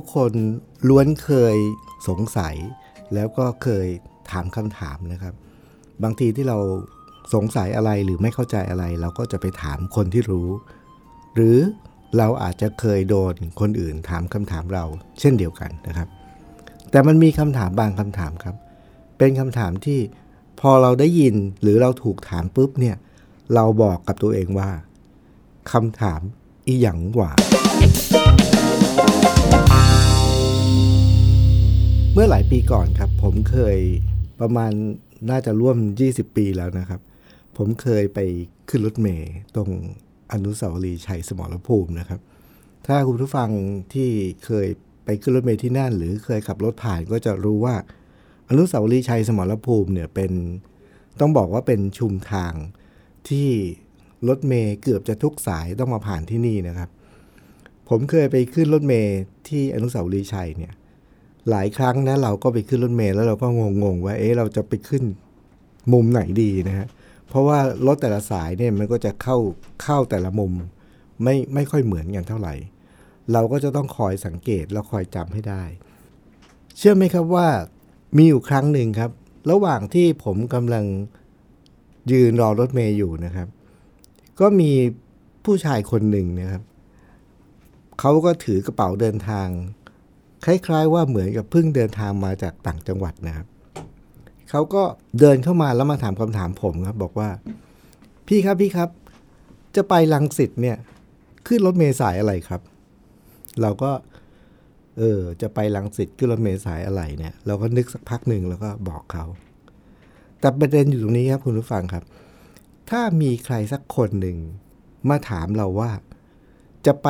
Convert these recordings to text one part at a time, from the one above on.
ทุกคนล้วนเคยสงสัย แล้วก็เคยถามคำถามนะครับ บางทีที่เราสงสัยอะไรหรือไม่เข้าใจอะไร เราก็จะไปถามคนที่รู้ หรือเราอาจจะเคยโดนคนอื่นถามคำถามเราเช่นเดียวกันนะครับ แต่มันมีคำถามบางคำถามครับ เป็นคำถามที่พอเราได้ยินหรือเราถูกถามปุ๊บเนี่ย เราบอกกับตัวเองว่าคำถามอีหยังหว่า เมื่อหลายปีก่อนครับ ผมเคยประมาณน่าจะร่วม 20 ปีแล้วนะครับ ผมเคยไปขึ้นรถเมล์ตรงอนุสาวรีย์ชัยสมรภูมินะครับ ถ้าคุณผู้ฟังที่เคยไปขึ้นรถเมล์ที่นั่น หรือเคยขับรถผ่านก็จะรู้ว่า อนุสาวรีย์ชัยสมรภูมิเนี่ยเป็นต้องบอกว่าเป็นชุมทางที่รถเมล์เกือบจะทุกสายต้องมาผ่านที่นี่นะครับ ผมเคยไปขึ้นรถเมล์ที่อนุสาวรีย์ชัยเนี่ย หลายครั้งนะเราก็ไปขึ้นรถเมล์แล้วเราก็งงๆว่าเอ๊ะเราจะไปขึ้นมุมไหนดีนะฮะเพราะว่ารถแต่ละสายเนี่ยมันก็จะเข้าเข้าแต่ละมุมไม่ไม่ค่อยเหมือนกันเท่าไหร่ เราก็จะต้องคอยสังเกตแล้วคอยจำให้ได้ เชื่อไหมครับว่ามีอยู่ครั้งหนึ่งครับ ระหว่างที่ผมกำลังยืนรอรถเมย์อยู่นะครับ ก็มีผู้ชายคนหนึ่งนะครับเขาก็ถือกระเป๋าเดินทาง คล้ายๆ ว่าเหมือนกับเพิ่งเดินทางมาจากต่างจังหวัดนะครับเขาก็เดินเข้ามาแล้วมาถามคำถามผมครับ บอกว่า พี่ครับพี่ครับ จะไปลังสิตเนี่ย ขึ้นรถเมล์สายอะไรครับ เราก็ เออ จะไปลังสิตขึ้นรถเมล์สายอะไรเนี่ย เราก็นึกสักพักหนึ่งแล้วก็บอกเขาแต่ประเด็นอยู่ตรงนี้ครับคุณผู้ฟังครับ ถ้ามีใครสักคนหนึ่งมาถามเราว่า จะไป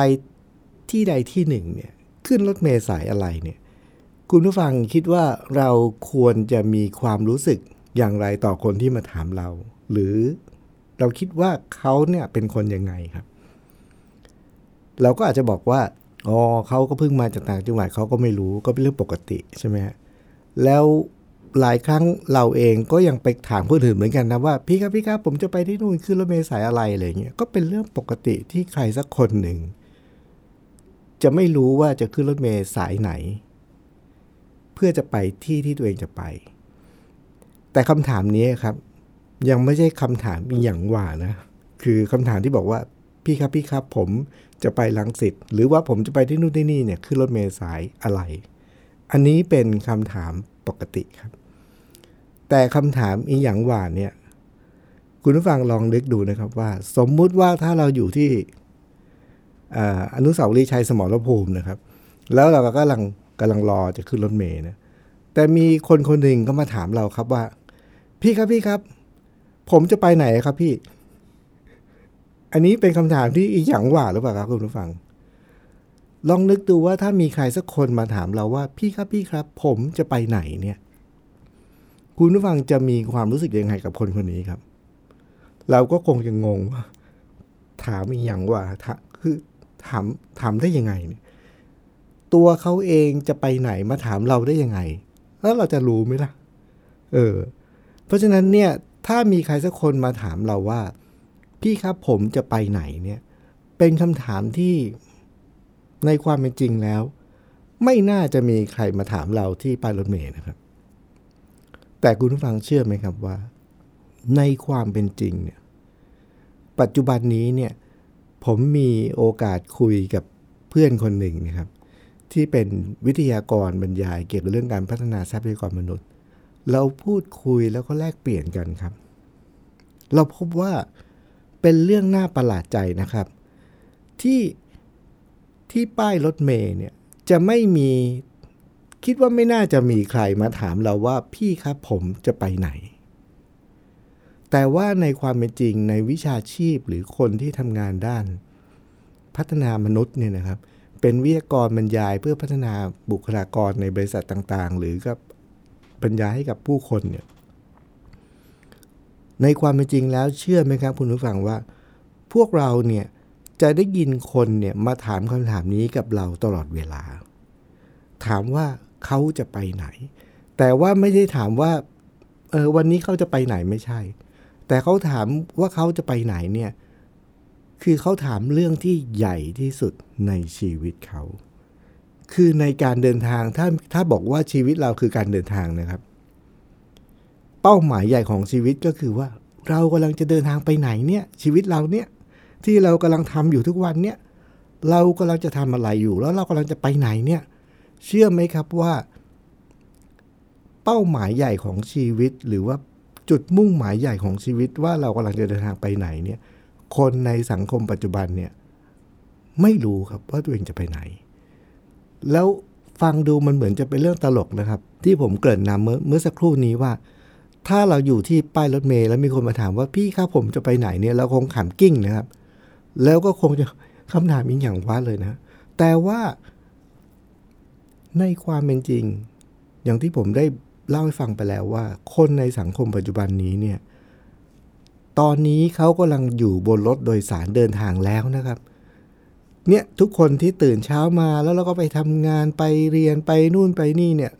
ที่ใดที่หนึ่งเนี่ย ขึ้นรถเมล์สายอะไรเนี่ย คุณผู้ฟังคิดว่าเราควรจะมีความรู้สึกอย่างไรต่อคนที่มาถามเรา หรือเราคิดว่าเขาเนี่ยเป็นคนยังไงครับ เราก็อาจจะบอกว่าอ๋อเขาก็เพิ่งมาจากต่างจังหวัดเขาก็ไม่รู้ก็เป็นเรื่องปกติใช่ไหมฮะแล้วหลายครั้งเราเองก็ยังไปถามคนอื่นเหมือนกันนะว่าพี่ครับพี่ครับผมจะไปที่นู่นขึ้นรถเมล์สายอะไรอะไรเงี้ยก็เป็นเรื่องปกติที่ใครสักคนหนึ่ง จะไม่รู้ว่าจะขึ้นรถเมล์สายไหน เพื่อจะไปที่ที่ตัวเองจะไป แต่คำถามนี้ครับ ยังไม่ใช่คำถามอย่างว่านะ คือคำถามที่บอกว่าพี่ครับพี่ครับผมจะไปลังสิตหรือว่าผมจะไปที่นู่นที่นี่เนี่ยขึ้นรถเมล์สายอะไร อันนี้เป็นคำถามปกติครับ แต่คำถามอีหยังหวานเนี่ยคุณผู้ฟังลองนึกดูนะครับว่า สมมุติว่าถ้าเราอยู่ที่ อ่าอนุสาวรีย์ชัยสมรภูมินะครับ แล้วเราก็กำลังกำลังรอจะขึ้นรถเมล์นะแต่มีคนคนหนึ่งก็มาถามเราครับว่า พี่ครับพี่ครับ ผมจะไปไหนครับพี่ อันนี้เป็นคำถามที่อีหยังหว่าหรือเปล่าครับคุณผู้ฟัง ลองนึกดูว่าถ้ามีใครสักคนมาถามเราว่า พี่ครับพี่ครับ ผมจะไปไหนเนี่ย คุณผู้ฟังจะมีความรู้สึกยังไงกับคนคนนี้ครับ เราก็คงจะงงว่าถามอีหยังว่าคือ ถามถามได้ยังไงเนี่ยตัวเขาเองจะไปไหนมาถามเราได้ยังไง แล้วเราจะรู้ไหมล่ะ เออ เพราะฉะนั้นเนี่ยถ้ามีใครสักคนมาถามเราว่า พี่ครับผมจะไปไหนเนี่ย เป็นคำถามที่ในความเป็นจริงแล้ว ไม่น่าจะมีใครมาถามเราที่ป้ายรถเมล์นะครับ แต่คุณผู้ฟังเชื่อไหมครับว่า ในความเป็นจริงเนี่ย ปัจจุบันนี้เนี่ย ผมมีโอกาสคุยกับเพื่อนคนหนึ่งนะครับ ที่เป็นวิทยากรบรรยายเกี่ยวกับเรื่องการพัฒนาทรัพยากรมนุษย์ เราพูดคุยแล้วก็แลกเปลี่ยนกันครับ เราพบว่าเป็นเรื่องน่าประหลาดใจนะครับ ที่ที่ป้ายรถเมล์เนี่ยจะไม่มีคิดว่าไม่น่าจะมีใครมาถามเราว่าพี่ครับผมจะไปไหน แต่ว่าในความเป็นจริงในวิชาชีพหรือคนที่ทำงานด้าน พัฒนามนุษย์เนี่ยนะครับ เป็นวิทยากรบรรยายเพื่อพัฒนาบุคลากรในบริษัทต่างๆ หรือกับบรรยายให้กับผู้คนเนี่ยในความเป็นจริงแล้วเชื่อไหมครับคุณผู้ฟังว่า พวกเราเนี่ยจะได้ยินคนเนี่ยมาถามคำถามนี้กับเราตลอดเวลา ถามว่าเขาจะไปไหน แต่ว่าไม่ได้ถามว่าเออวันนี้เขาจะไปไหนไม่ใช่ แต่เขาถามว่าเขาจะไปไหนเนี่ย คือเขาถามเรื่องที่ใหญ่ที่สุดในชีวิตเขา คือในการเดินทาง ถ้าถ้าบอกว่าชีวิตเราคือการเดินทางนะครับ เป้าหมายใหญ่ของชีวิตก็คือว่า เรากำลังจะเดินทางไปไหนเนี่ย ชีวิตเราเนี่ย ที่เรากำลังทำอยู่ทุกวันเนี่ย เรากำลังจะทำอะไรอยู่ แล้วเรากำลังจะไปไหนเนี่ย เชื่อไหมครับว่า เป้าหมายใหญ่ของชีวิตหรือว่า จุดมุ่งหมายใหญ่ของชีวิตว่าเรากำลังจะเดินทางไปไหนเนี่ย คนในสังคมปัจจุบันเนี่ยไม่รู้ครับว่าตัวเองจะไปไหน แล้วฟังดูมันเหมือนจะเป็นเรื่องตลกนะครับ ที่ผมเกริ่นนำเมื่อเมื่อสักครู่นี้ว่า ถ้าเราอยู่ที่ป้ายรถเมล์แล้วมีคนมาถามว่าพี่ครับผมจะไปไหนเนี่ยเราคงขำกิ้งนะครับ แล้วก็คงจะคำถามอีกอย่างว่าเลยนะ แต่ว่าในความเป็นจริง อย่างที่ผมได้ เล่าให้ฟังไปแล้วว่า คนในสังคมปัจจุบันนี้เนี่ย ตอนนี้เขากำลังอยู่บนรถโดยสารเดินทางแล้วนะครับ เนี่ยทุกคนที่ตื่นเช้ามาแล้วเราก็ไปทำงานไปเรียนไปนู่นไปนี่เนี่ย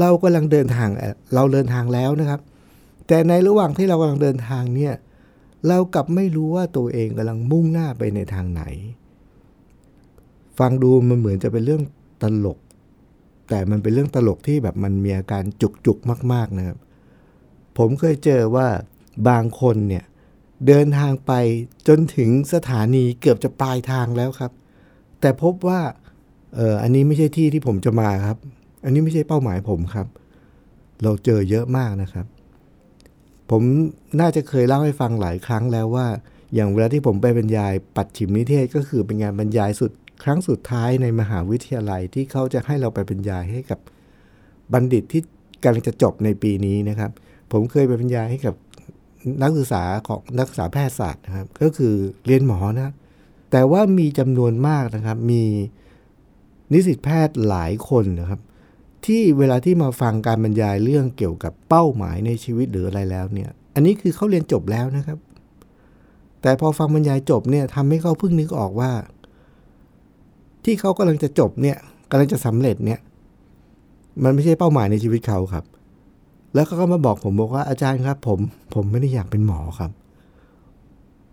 เรากำลังเดินทางเราเดินทางแล้วนะครับ แต่ในระหว่างที่เรากำลังเดินทางเนี่ย เรากลับไม่รู้ว่าตัวเองกำลังมุ่งหน้าไปในทางไหน ฟังดูมันเหมือนจะเป็นเรื่องตลก แต่มันเป็นเรื่องตลกที่แบบมันมีอาการจุกจุกมาก ๆ นะครับ ผมเคยเจอว่าบางคนเนี่ย เดินทางไปจนถึงสถานีเกือบจะปลายทางแล้วครับ แต่พบว่าเอออันนี้ไม่ใช่ที่ที่ผมจะมาครับ อันนี้ไม่ใช่เป้าหมายผมครับ เราเจอเยอะมากนะครับ ผมน่าจะเคยเล่าให้ฟังหลายครั้งแล้วว่า อย่างเวลาที่ผมไปบรรยายปัดฉิมนิเทศก็คือเป็นงานบรรยายสุด ครั้งสุดท้ายในมหาวิทยาลัยที่เขาจะให้เราไปบรรยายให้กับบัณฑิตที่กำลังจะจบในปีนี้นะครับ ผมเคยไปบรรยายให้กับนักศึกษาของนักศึกษาแพทยศาสตร์นะครับ ก็คือเรียนหมอนะ แต่ว่ามีจำนวนมากนะครับ มีนิสิตแพทย์หลายคนนะครับ ที่เวลาที่มาฟังการบรรยายเรื่องเกี่ยวกับเป้าหมายในชีวิตหรืออะไรแล้วเนี่ย อันนี้คือเขาเรียนจบแล้วนะครับ แต่พอฟังบรรยายจบเนี่ยทำให้เขาเพิ่งนึกออกว่า ที่เขากำลังจะจบเนี่ยกำลังจะสำเร็จเนี่ยมันไม่ใช่เป้าหมายในชีวิตเขาครับ แล้วเขาก็มาบอกผมบอกว่าอาจารย์ครับ ผมผมไม่ได้อยากเป็นหมอครับ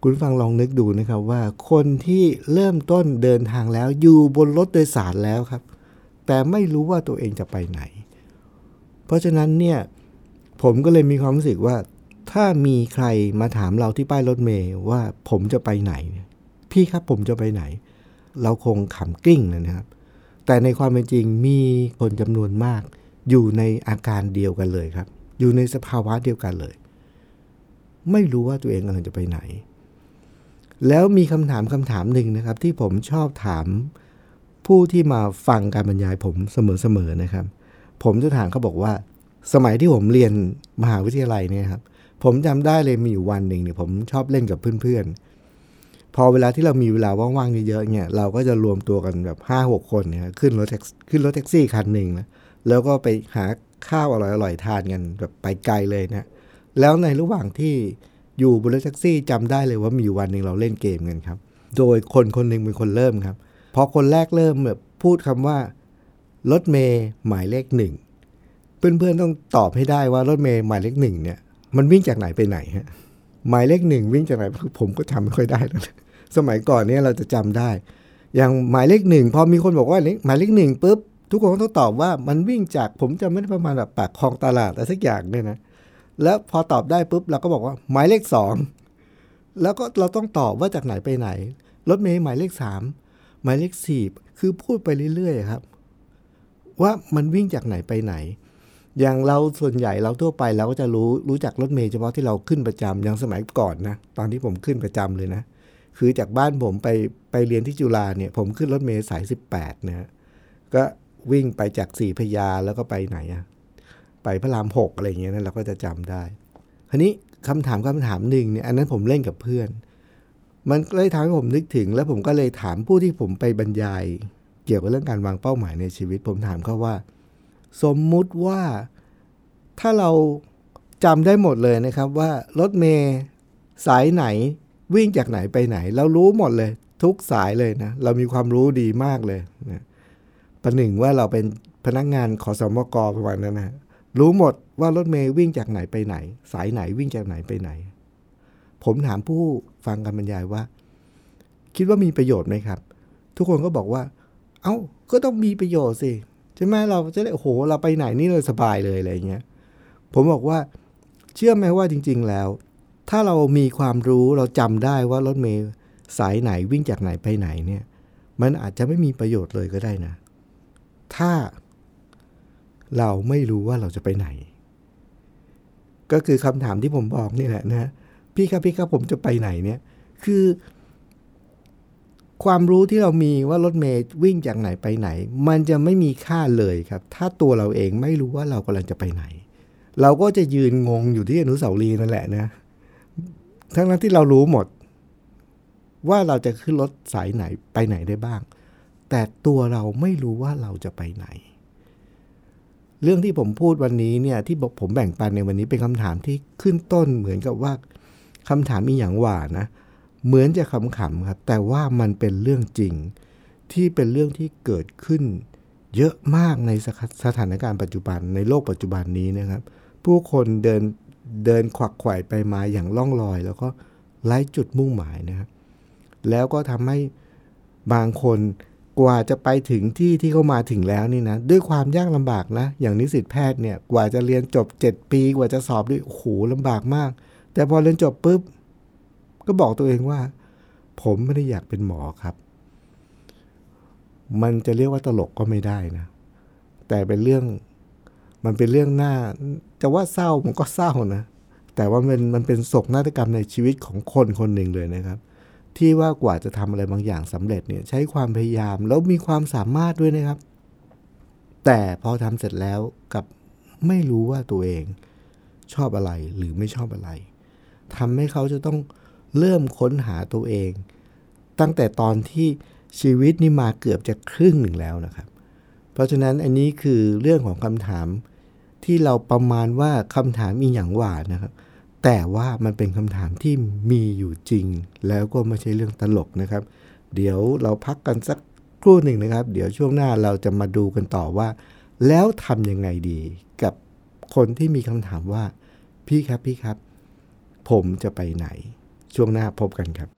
คุณฟังลองนึกดูนะครับว่าคนที่เริ่มต้นเดินทางแล้วอยู่บนรถโดยสารแล้วครับ แต่ไม่รู้ว่าตัวเองจะไปไหน เพราะฉะนั้นเนี่ยผมก็เลยมีความรู้สึกว่า ถ้ามีใครมาถามเราที่ป้ายรถเมย์ว่าผมจะไปไหน พี่ครับผมจะไปไหน เราคงขำกลิ้งนะครับ แต่ในความเป็นจริงมีคนจำนวนมาก อยู่ในอาการเดียวกันเลยครับ อยู่ในสภาวะเดียวกันเลย ไม่รู้ว่าตัวเองกำลังจะไปไหน แล้วมีคำถามคำถามหนึ่งนะครับ ที่ผมชอบถามผู้ที่มาฟังการบรรยายผมเสมอๆนะครับ ผมจะถามเขาบอกว่า สมัยที่ผมเรียนมหาวิทยาลัยเนี่ยครับ ผมจำได้เลยมีอยู่วันหนึ่งเนี่ยผมชอบเล่นกับเพื่อนๆ พอเวลาที่เรามีเวลาว่างๆเยอะๆเนี่ยเราก็จะรวมตัวกันแบบห้าหกคนเนี่ยขึ้นรถแท็กขึ้นรถแท็กซี่คันหนึ่งนะแล้วก็ไปหาข้าวอร่อยๆทานกันแบบไปไกลเลยนะแล้วในระหว่างที่อยู่บนรถแท็กซี่จำได้เลยว่ามีวันหนึ่งเราเล่นเกมกันครับ โดยคนคนหนึ่งเป็นคนเริ่มครับพอคนแรกเริ่มแบบพูดคำว่ารถเมย์หมายเลขหนึ่งเพื่อนๆต้องตอบให้ได้ว่ารถเมย์หมายเลขหนึ่งเนี่ย มันวิ่งจากไหนไปไหนฮะหมายเลขหนึ่งวิ่งจากไหนผมก็จำไม่ค่อยได้แล้ว สมัยก่อนเนี่ยเราจะจำได้ อย่างหมายเลขหนึ่งพอมีคนบอกว่าหมายเลขหนึ่งปุ๊บทุกคนต้องตอบว่ามันวิ่งจากผมจำไม่ได้ประมาณแบบปากคลองตลาดอะไรสักอย่างเนี่ยนะแล้วพอตอบได้ปุ๊บเราก็บอกว่าหมายเลขสองแล้วก็เราต้องตอบว่าจากไหนไปไหน รถเมย์หมายเลขสามหมายเลขสี่คือพูดไปเรื่อยๆครับ ว่ามันวิ่งจากไหนไปไหน อย่างเราส่วนใหญ่เราทั่วไปเราก็จะรู้รู้จักรถเมย์เฉพาะที่เราขึ้นประจำอย่างสมัยก่อนนะ ตอนที่ผมขึ้นประจำเลยนะ คือจากบ้านผมไปไปเรียนที่จุฬาเนี่ย ผมขึ้นรถเมย์สาย 18นะฮะก็วิ่งไปจากสีพยาแล้วก็ไปไหนอะไปพระรามหกอะไรเงี้ยนะเราก็จะจำได้ทีนี้คำถามคำถามหนึ่งเนี่ยอันนั้นผมเล่นกับเพื่อน มันเลยทำให้ผมนึกถึง แล้วผมก็เลยถามผู้ที่ผมไปบรรยาย เกี่ยวกับเรื่องการวางเป้าหมายในชีวิต ผมถามเขาว่า สมมุติว่าถ้าเราจำได้หมดเลยนะครับว่ารถเมย์สายไหน วิ่งจากไหนไปไหน เรารู้หมดเลย ทุกสายเลยนะ เรามีความรู้ดีมากเลยนะประหนึ่งว่าเราเป็นพนักงานขอสมกประมาณนั้นนะรู้หมดว่ารถเมย์วิ่งจากไหนไปไหน สายไหนวิ่งจากไหนไปไหน ผมถามผู้ฟังการบรรยายว่า คิดว่ามีประโยชน์ไหมครับ ทุกคนก็บอกว่า เอา้าก็ต้องมีประโยชน์สิใช่ไหมเราจะได้โอ้โห เราไปไหนนี่เลยสบายเลยอะไรเงี้ยผมบอกว่า เชื่อไหมว่าจริง ๆ แล้ว ถ้าเรามีความรู้เราจำได้ว่ารถเมย์สายไหนวิ่งจากไหนไปไหนเนี่ย มันอาจจะไม่มีประโยชน์เลยก็ได้นะ ถ้าเราไม่รู้ว่าเราจะไปไหน ก็คือคำถามที่ผมบอกนี่แหละนะพี่ครับพี่ครับผมจะไปไหนเนี่ย คือ ความรู้ที่เรามีว่ารถเมย์วิ่งจากไหนไปไหน มันจะไม่มีค่าเลยครับ ถ้าตัวเราเองไม่รู้ว่าเรากำลังจะไปไหน เราก็จะยืนงงอยู่ที่อนุสาวรีย์นั่นแหละนะ ทั้งนั้นที่เรารู้หมด ว่าเราจะขึ้นรถสายไหนไปไหนได้บ้าง แต่ตัวเราไม่รู้ว่าเราจะไปไหน เรื่องที่ผมพูดวันนี้เนี่ยที่บอกผมแบ่งปันในวันนี้เป็นคำถามที่ขึ้นต้นเหมือนกับว่าคำถามมีอย่างหว่านะ เหมือนจะขำๆครับ แต่ว่ามันเป็นเรื่องจริง ที่เป็นเรื่องที่เกิดขึ้น เยอะมากในสถานการณ์ปัจจุบันในโลกปัจจุบันนี้นะครับ ผู้คนเดิน เดินขวักไขว่ไปมาอย่างล่องลอย แล้วก็ไร้จุดมุ่งหมายนะครับแล้วก็ทำให้บางคนกว่าจะไปถึงที่ที่เขามาถึงแล้วนี่นะด้วยความยากลำบากนะ อย่างนิสิตแพทย์เนี่ยกว่าจะเรียนจบ 7 ปีกว่าจะสอบด้วยโอ้โหลำบากมาก แต่พอเรียนจบปุ๊บ ก็บอกตัวเองว่า ผมไม่ได้อยากเป็นหมอครับ มันจะเรียกว่าตลกก็ไม่ได้นะ แต่เป็นเรื่อง มันเป็นเรื่องหน้าจะว่าเศร้ามันก็เศร้านะ แต่ว่ามันมันเป็นโศกนาฏกรรมในชีวิตของคนคนหนึ่งเลยนะครับ ที่ว่ากว่าจะทำอะไรบางอย่างสำเร็จเนี่ยใช้ความพยายามแล้วมีความสามารถด้วยนะครับ แต่พอทำเสร็จแล้วกับไม่รู้ว่าตัวเองชอบอะไรหรือไม่ชอบอะไรทำให้เขาจะต้องเริ่มค้นหาตัวเอง ตั้งแต่ตอนที่ชีวิตนี่มาเกือบจะครึ่งหนึ่งแล้วนะครับ เพราะฉะนั้นอันนี้คือเรื่องของคำถาม ที่เราประมาณว่าคำถามมีอย่างว่านะครับ แต่ว่ามันเป็นคำถามที่มีอยู่จริง แล้วก็ไม่ใช่เรื่องตลกนะครับ เดี๋ยวเราพักกันสักครู่หนึ่งนะครับ เดี๋ยวช่วงหน้าเราจะมาดูกันต่อว่า แล้วทำยังไงดีกับคนที่มีคำถามว่า พี่ครับพี่ครับ ผมจะไปไหน ช่วงหน้าพบกันครับ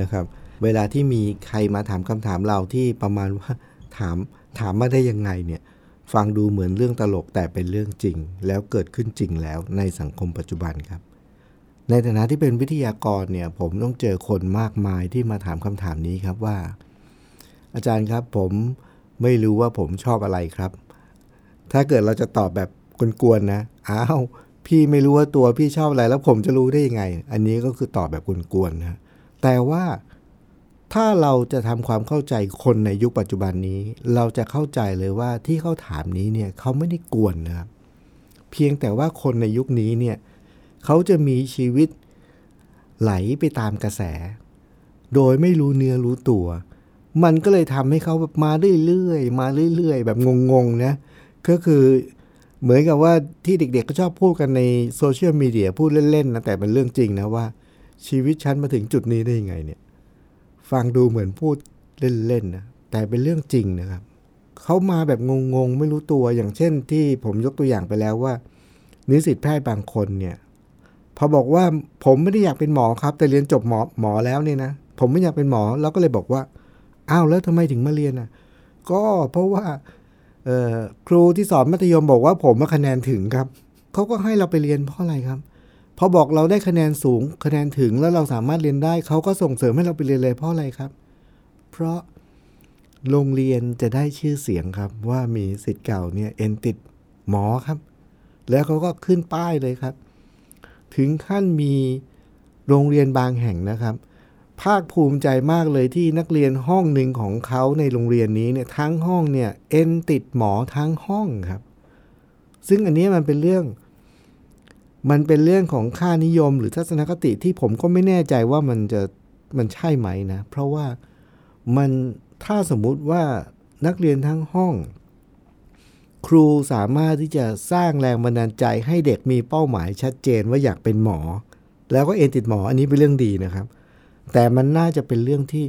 นะครับ เวลาที่มีใครมาถามคำถามเราที่ประมาณว่าถามถามมาได้ยังไงเนี่ยฟังดูเหมือนเรื่องตลกแต่เป็นเรื่องจริง แล้วเกิดขึ้นจริงแล้วในสังคมปัจจุบันครับ ในฐานะที่เป็นวิทยากรเนี่ยผมต้องเจอคนมากมายที่มาถามคำถามนี้ครับว่า อาจารย์ครับผมไม่รู้ว่าผมชอบอะไรครับ ถ้าเกิดเราจะตอบแบบกวนๆนะอ้าวพี่ไม่รู้ว่าตัวพี่ชอบอะไรแล้วผมจะรู้ได้ยังไง อันนี้ก็คือตอบแบบกวนๆนะ แต่ว่าถ้าเราจะทำความเข้าใจคนในยุคปัจจุบันนี้ เราจะเข้าใจเลยว่าที่เขาถามนี้เนี่ยเขาไม่ได้กวนนะครับ เพียงแต่ว่าคนในยุคนี้เนี่ยเขาจะมีชีวิตไหลไปตามกระแส โดยไม่รู้เนื้อรู้ตัว มันก็เลยทำให้เขาแบบมาเรื่อยๆมาเรื่อยๆ แบบงงๆนะก็คือเหมือนกับว่าที่เด็กๆก็ชอบพูดกันในโซเชียลมีเดียพูดเล่นๆนะแต่เป็นเรื่องจริงนะว่า ชีวิตฉันมาถึงจุดนี้ได้ยังไงเนี่ยฟังดูเหมือนพูดเล่นๆนะแต่เป็นเรื่องจริงนะครับเขามาแบบงงๆ ไม่รู้ตัวอย่างเช่นที่ผมยกตัวอย่างไปแล้วว่า นิสิตแพทย์บางคนเนี่ยพอบอกว่าผมไม่ได้อยากเป็นหมอครับ แต่เรียนจบหมอหมอแล้วเนี่ยนะผมไม่อยากเป็นหมอเราก็เลยบอกว่าอ้าวแล้วทำไมถึงมาเรียนอะก็เพราะว่าครูที่สอนมัธยมบอกว่าผมมาคะแนนถึงครับเขาก็ให้เราไปเรียนเพราะอะไรครับ พอบอกเราได้คะแนนสูงคะแนนถึงแล้วเราสามารถเรียนได้ เขาก็ส่งเสริมให้เราไปเรียนเลยเพราะอะไรครับ เพราะโรงเรียนจะได้ชื่อเสียงครับ ว่ามีสิทธิ์เก่าเนี่ยเอ็นติดหมอครับ แล้วเขาก็ขึ้นป้ายเลยครับ ถึงขั้นมีโรงเรียนบางแห่งนะครับ ภาคภูมิใจมากเลยที่นักเรียนห้องหนึ่งของเขาในโรงเรียนนี้เนี่ยทั้งห้องเนี่ยเอ็นติดหมอทั้งห้องครับ ซึ่งอันนี้มันเป็นเรื่อง มันเป็นเรื่องของค่านิยมหรือทัศนคติที่ผมก็ไม่แน่ใจว่ามันจะมันใช่ไหมนะ เพราะว่ามันถ้าสมมุติว่านักเรียนทั้งห้อง ครูสามารถที่จะสร้างแรงบันดาลใจให้เด็กมีเป้าหมายชัดเจนว่าอยากเป็นหมอ แล้วก็เอ็นติดหมออันนี้เป็นเรื่องดีนะครับ แต่มันน่าจะเป็นเรื่องที่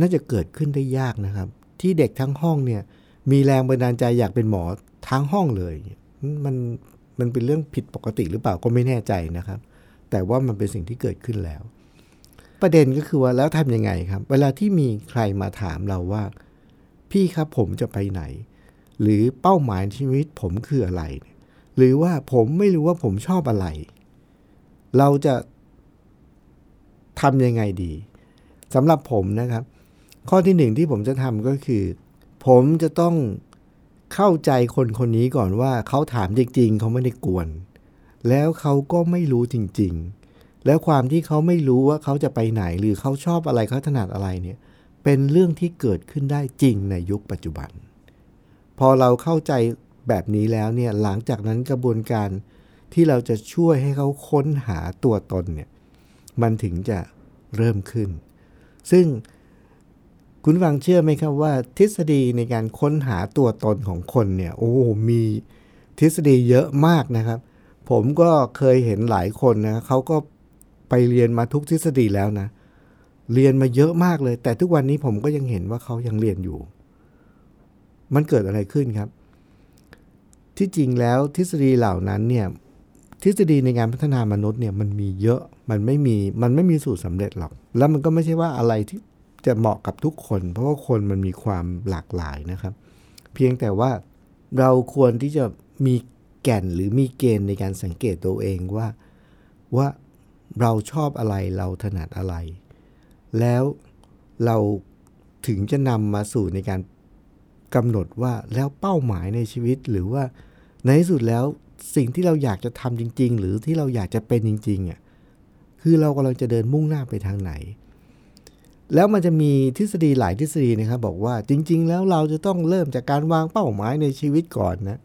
น่าจะเกิดขึ้นได้ยากนะครับ ที่เด็กทั้งห้องเนี่ยมีแรงบันดาลใจอยากเป็นหมอทั้งห้องเลย มัน มันเป็นเรื่องผิดปกติหรือเปล่าก็ไม่แน่ใจนะครับ แต่ว่ามันเป็นสิ่งที่เกิดขึ้นแล้ว ประเด็นก็คือว่าแล้วทำยังไงครับ เวลาที่มีใครมาถามเราว่า พี่ครับผมจะไปไหน หรือเป้าหมายชีวิตผมคืออะไร หรือว่าผมไม่รู้ว่าผมชอบอะไร เราจะทำยังไงดีสำหรับผมนะครับ ข้อที่หนึ่งที่ผมจะทำก็คือ ผมจะต้อง เข้าใจคนคนนี้ก่อนว่าเขาถามจริงๆเขาไม่ได้กวน แล้วเขาก็ไม่รู้จริง ๆ แล้วความที่เขาไม่รู้ว่าเขาจะไปไหนหรือเขาชอบอะไรเขาถนัดอะไรเนี่ย เป็นเรื่องที่เกิดขึ้นได้จริงในยุคปัจจุบัน พอเราเข้าใจแบบนี้แล้วเนี่ยหลังจากนั้นกระบวนการที่เราจะช่วยให้เขาค้นหาตัวตนเนี่ยมันถึงจะเริ่มขึ้น ซึ่ง คุณฟังเชื่อไหมครับว่า ทฤษฎีในการค้นหาตัวตนของคนเนี่ยโอ้มีทฤษฎีเยอะมากนะครับ ผมก็เคยเห็นหลายคนนะเขาก็ไปเรียนมาทุกทฤษฎีแล้วนะ เรียนมาเยอะมากเลย แต่ทุกวันนี้ผมก็ยังเห็นว่าเขายังเรียนอยู่ มันเกิดอะไรขึ้นครับ ที่จริงแล้วทฤษฎีเหล่านั้นเนี่ยทฤษฎีในการพัฒนามนุษย์เนี่ยมันมีเยอะมันไม่มีมันไม่มีสูตรสำเร็จหรอก แล้วมันก็ไม่ใช่ว่าอะไรที่ จะเหมาะกับทุกคน เพราะว่าคนมันมีความหลากหลายนะครับ เพียงแต่ว่าเราควรที่จะมีแก่นหรือมีเกณฑ์ในการสังเกตตัวเองว่าว่าเราชอบอะไรเราถนัดอะไร แล้วเราถึงจะนำมาสู่ในการกำหนดว่าแล้วเป้าหมายในชีวิตหรือว่าในที่สุดแล้วสิ่งที่เราอยากจะทำจริง ๆ หรือที่เราอยากจะเป็นจริงๆอะคือเรากำลังจะเดินมุ่งหน้าไปทางไหน แล้วมันจะมีทฤษฎีหลายทฤษฎีนะครับ บอกว่าจริง ๆ แล้วเราจะต้องเริ่มจากการวางเป้าหมายในชีวิตก่อนนะ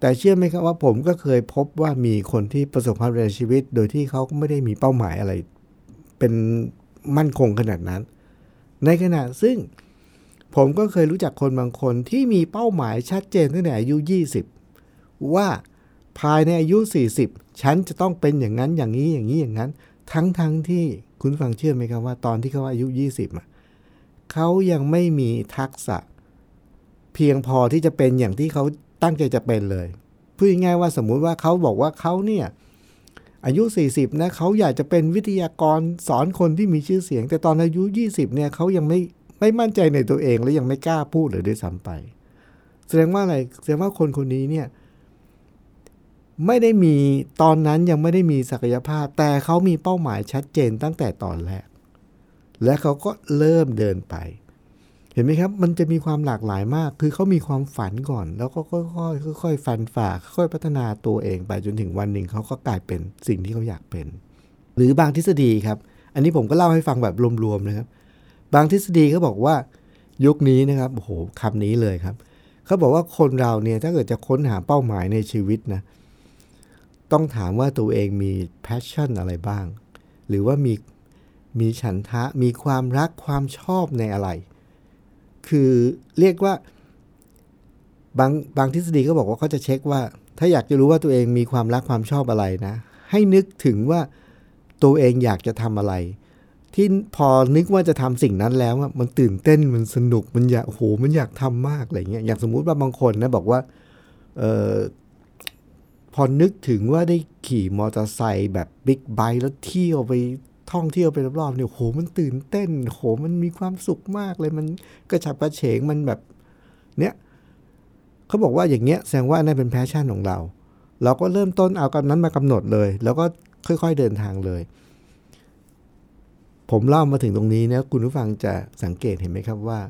แต่เชื่อไหมครับว่าผมก็เคยพบว่ามีคนที่ประสบความสำเร็จในชีวิต โดยที่เขาก็ไม่ได้มีเป้าหมายอะไร เป็นมั่นคงขนาดนั้น ในขณะซึ่งผมก็เคยรู้จักคนบางคนที่มีเป้าหมายชัดเจนตั้งแต่อายุ 20 ว่าภายในอายุ 40 ฉันจะต้องเป็นอย่างนั้นอย่างนี้อย่างนี้อย่างนั้น ทั้งๆทที่ คุณฟังเชื่อไหมครับว่าตอนที่เขาอายุ 20อะเขายังไม่มีทักษะ เพียงพอที่จะเป็นอย่างที่เขาตั้งใจจะเป็นเลยพูดง่ายว่าสมมุติว่าเขาบอกว่าเขาเนี่ยอายุ 40นะเขาอยากจะเป็นวิทยากรสอนคนที่มีชื่อเสียง แต่ตอนอายุ 20เนี่ยเขายังไม่ไม่มั่นใจในตัวเองและยังไม่กล้าพูดเลยด้วยซ้ำไป แสดงว่าอะไรแสดงว่าคนคนนี้เนี่ย ไม่ได้มีตอนนั้นยังไม่ได้มีศักยภาพ แต่เขามีเป้าหมายชัดเจนตั้งแต่ตอนแรก และเขาก็เริ่มเดินไป เห็นไหมครับ มันจะมีความหลากหลายมาก คือเขามีความฝันก่อน แล้วก็ค่อยๆค่อยๆฟันฝ่าค่อยพัฒนาตัวเองไปจนถึงวันหนึ่งเขาก็กลายเป็นสิ่งที่เขาอยากเป็น หรือบางทฤษฎีครับ อันนี้ผมก็เล่าให้ฟังแบบรวมๆนะครับ บางทฤษฎีเขาบอกว่ายุคนี้นะครับโอ้โหคำนี้เลยครับเขาบอกว่าคนเราเนี่ยถ้าเกิดจะค้นหาเป้าหมายในชีวิตนะ ต้องถามว่าตัวเองมี passion อะไรบ้าง หรือว่ามีมีฉันทะมีความรักความชอบในอะไร คือเรียกว่าบางบางทฤษฎีก็บอกว่าเขาจะเช็คว่า ถ้าอยากจะรู้ว่าตัวเองมีความรักความชอบอะไรนะ ให้นึกถึงว่าตัวเองอยากจะทำอะไร ที่พอนึกว่าจะทำสิ่งนั้นแล้วมันตื่นเต้นมันสนุกมันอยากโอ้โหมันอยากทำมากอะไรเงี้ยอย่างสมมุติว่าบางคนนะบอกว่าเออ พอนึกถึงว่าได้ขี่มอเตอร์ไซค์แบบบิ๊กไบค์แล้วเที่ยวไปท่องเที่ยวไปรอบๆเนี่ยโหมันตื่นเต้นโหมันมีความสุขมากเลยมันกระฉับกระเฉงมันแบบเนี้ยเขาบอกว่าอย่างเงี้ยแสดงว่านั่นเป็นแพชชั่นของเรา เราก็เริ่มต้นเอากันนั้นมากำหนดเลย แล้วก็ค่อยๆเดินทางเลย ผมเล่ามาถึงตรงนี้นะคุณผู้ฟังจะสังเกตเห็นไหมครับว่า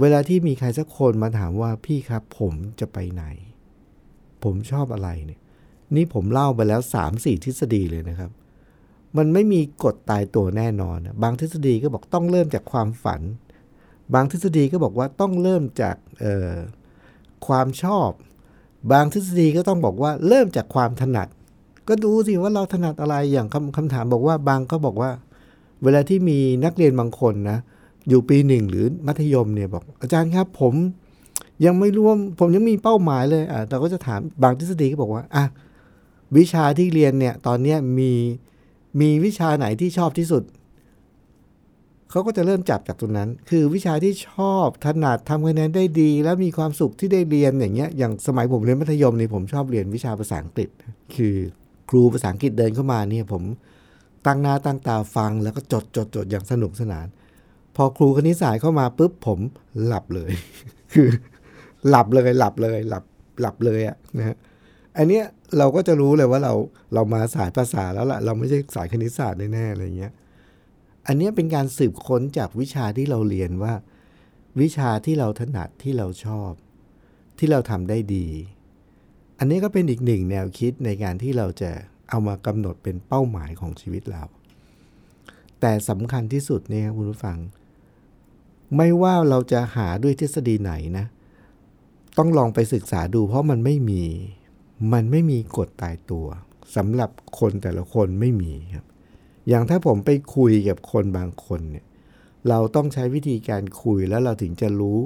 เวลาที่มีใครสักคนมาถามว่าพี่ครับผมจะไปไหน ผมชอบอะไรเนี่ย นี่ผมเล่าไปแล้ว 3 4 ทฤษฎีเลยนะครับ มันไม่มีกฎตายตัวแน่นอน บางทฤษฎีก็บอกต้องเริ่มจากความฝัน บางทฤษฎีก็บอกว่าต้องเริ่มจากความชอบ บางทฤษฎีก็ต้องบอกว่าเริ่มจากความถนัด ก็ดูสิว่าเราถนัดอะไรอย่างคำคำถามบอกว่าบางก็บอกว่า เวลาที่มีนักเรียนบางคนนะอยู่ปีหนึ่งหรือมัธยมเนี่ยบอกอาจารย์ครับผม ยังไม่รู้ว่าผมยังมีเป้าหมายเลยอะแต่ก็จะถามบางทฤษฎีก็บอกว่าอะวิชาที่เรียนเนี่ยตอนนี้มีมีวิชาไหนที่ชอบที่สุด เขาก็จะเริ่มจับจากตรงนั้น คือวิชาที่ชอบถนัดทำคะแนนได้ดี แล้วมีความสุขที่ได้เรียนอย่างเงี้ยอย่างสมัยผมเรียนมัธยมนี่ผมชอบเรียนวิชาภาษาอังกฤษ คือครูภาษาอังกฤษเดินเข้ามาเนี่ยผมตั้งหน้าตั้งตาฟังแล้วก็จดจดจดอย่างสนุกสนาน พอครูคณิตศาสตร์เข้ามาปุ๊บผมหลับเลย คือ หลับเลยหลับเลยหลับหลับเลยอะนะฮะอันเนี้ยเราก็จะรู้เลยว่าเราเรามาสายภาษาแล้วล่ะ เราไม่ใช่สายคณิตศาสตร์แน่ๆอะไรเงี้ยอันนี้เป็นการสืบค้นจากวิชาที่เราเรียนว่า วิชาที่เราถนัดที่เราชอบ ที่เราทำได้ดี อันนี้ก็เป็นอีกหนึ่งแนวคิดในการที่เราจะเอามากำหนดเป็นเป้าหมายของชีวิตเรา แต่สำคัญที่สุดเนี่ยคุณผู้ฟัง ไม่ว่าเราจะหาด้วยทฤษฎีไหนนะ ต้องลองไปศึกษาดู เพราะมันไม่มี มันไม่มีกฎตายตัวสำหรับคนแต่ละคนไม่มีครับ อย่างถ้าผมไปคุยกับคนบางคนเนี่ยเราต้องใช้วิธีการคุยแล้วเราถึงจะรู้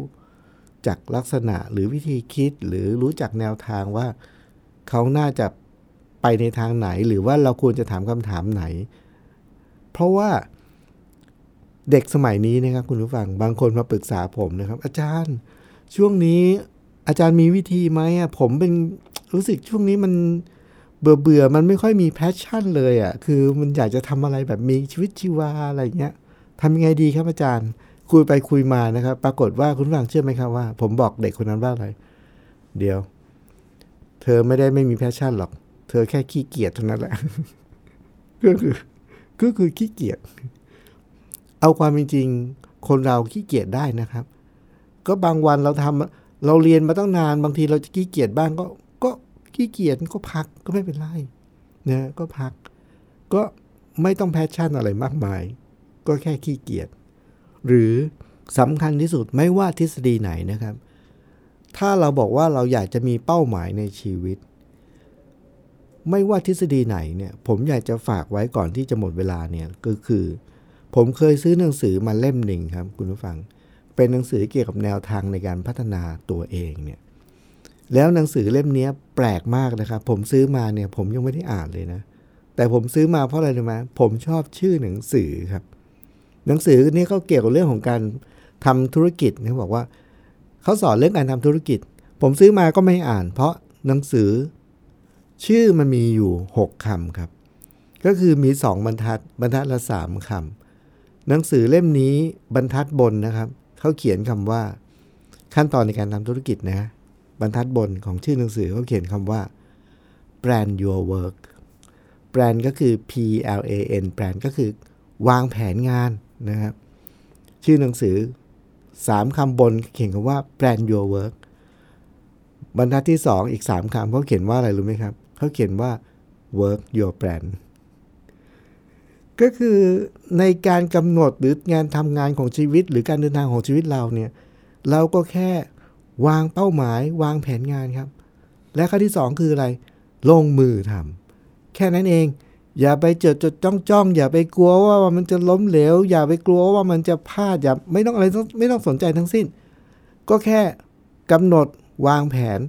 จากลักษณะหรือวิธีคิดหรือรู้จักแนวทางว่า เขาน่าจะไปในทางไหนหรือว่าเราควรจะถามคำถามไหน เพราะว่าเด็กสมัยนี้นะครับคุณผู้ฟังบางคนมาปรึกษาผมนะครับ อาจารย์ ช่วงนี้ อาจารย์มีวิธีไหมอะผมเป็นรู้สึกช่วงนี้มันเบื่อเบื่อมันไม่ค่อยมี passion เลยอะคือมันอยากจะทำอะไรแบบมีชีวิตชีวาอะไรเงี้ยทำยังไงดีครับอาจารย์ คุยไปคุยมานะครับ ปรากฏว่าคุณฟังเชื่อไหมครับว่า ผมบอกเด็กคนนั้นว่าอะไร เดี๋ยว เธอไม่ได้ไม่มี passion หรอก เธอแค่ขี้เกียจเท่านั้นแหละ ก็คือ ก็คือขี้เกียจ เอาความจริง คนเราขี้เกียจได้นะครับ ก็บางวันเราทำ เราเรียนมาตั้งนานบางทีเราจะขี้เกียจบ้างก็ก็ขี้เกียจก็พักก็ไม่เป็นไรนะก็พัก ก็ไม่ต้อง passion อะไรมากมาย ก็แค่ขี้เกียจหรือสำคัญที่สุดไม่ว่าทฤษฎีไหนนะครับ ถ้าเราบอกว่าเราอยากจะมีเป้าหมายในชีวิต ไม่ว่าทฤษฎีไหนเนี่ย ผมอยากจะฝากไว้ก่อนที่จะหมดเวลาเนี่ยก็คือ ผมเคยซื้อหนังสือมาเล่มหนึ่งครับ คุณผู้ฟัง เป็นหนังสือเกี่ยวกับแนวทางในการพัฒนาตัวเองเนี่ยแล้วหนังสือเล่มนี้แปลกมากนะครับ ผมซื้อมาเนี่ยผมยังไม่ได้อ่านเลยนะ แต่ผมซื้อมาเพราะอะไรรู้ไหมผมชอบชื่อหนังสือครับ หนังสือนี้เขาเกี่ยวกับเรื่องของการทำธุรกิจเขาบอกว่าเขาสอนเรื่องการทำธุรกิจ ผมซื้อมาก็ไม่อ่าน เพราะหนังสือ ชื่อมันมีอยู่ 6คำครับ ก็คือมีสองบรรทัดบรรทัดละสามคำหนังสือเล่มนี้บรรทัดบนนะครับ เขาเขียนคำว่า ขั้นตอนในการทำธุรกิจนะ บรรทัดบนของชื่อหนังสือเขาเขียนคำว่า brand your work brand ก็คือ P L A N brand ก็คือวางแผนงานนะครับ ชื่อหนังสือสามคำบนเขียนคำว่า brand your work บรรทัดที่สองอีกสามคำเขาเขียนว่าอะไรรู้ไหมครับเขาเขียนว่า work your brand ก็คือในการกำหนดหรืองานทำงานของชีวิต หรือการเดินทางของชีวิตเราเนี่ยเราก็แค่วางเป้าหมายวางแผนงานครับ และข้อที่สองคืออะไร ลงมือทำแค่นั้นเอง อย่าไปจดจดจ้องจ้องอย่าไปกลัวว่ามันจะล้มเหลว อย่าไปกลัวว่ามันจะพลาดอย่าไม่ต้องอะไรไม่ต้องสนใจทั้งสิ้น ก็แค่กำหนดวางแผน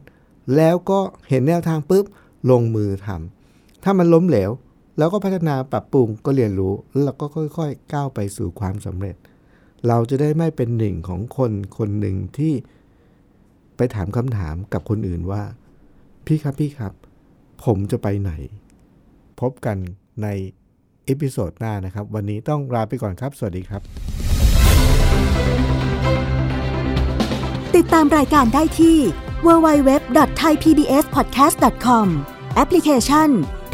แล้วก็เห็นแนวทางปุ๊บลงมือทำถ้ามันล้มเหลว แล้วก็พัฒนาปรับปรุงก็เรียนรู้แล้วเราก็ค่อยๆ ก้าวไปสู่ความสำเร็จ เราจะได้ไม่เป็นหนึ่งของคนคนหนึ่งที่ไปถามคำถามกับคนอื่นว่า พี่ครับพี่ครับ ผมจะไปไหน พบกันใน episode หน้านะครับ วันนี้ต้องลาไปก่อนครับ สวัสดีครับ ติดตามรายการได้ที่ www.thaipbspodcast.com แอปพลิเคชัน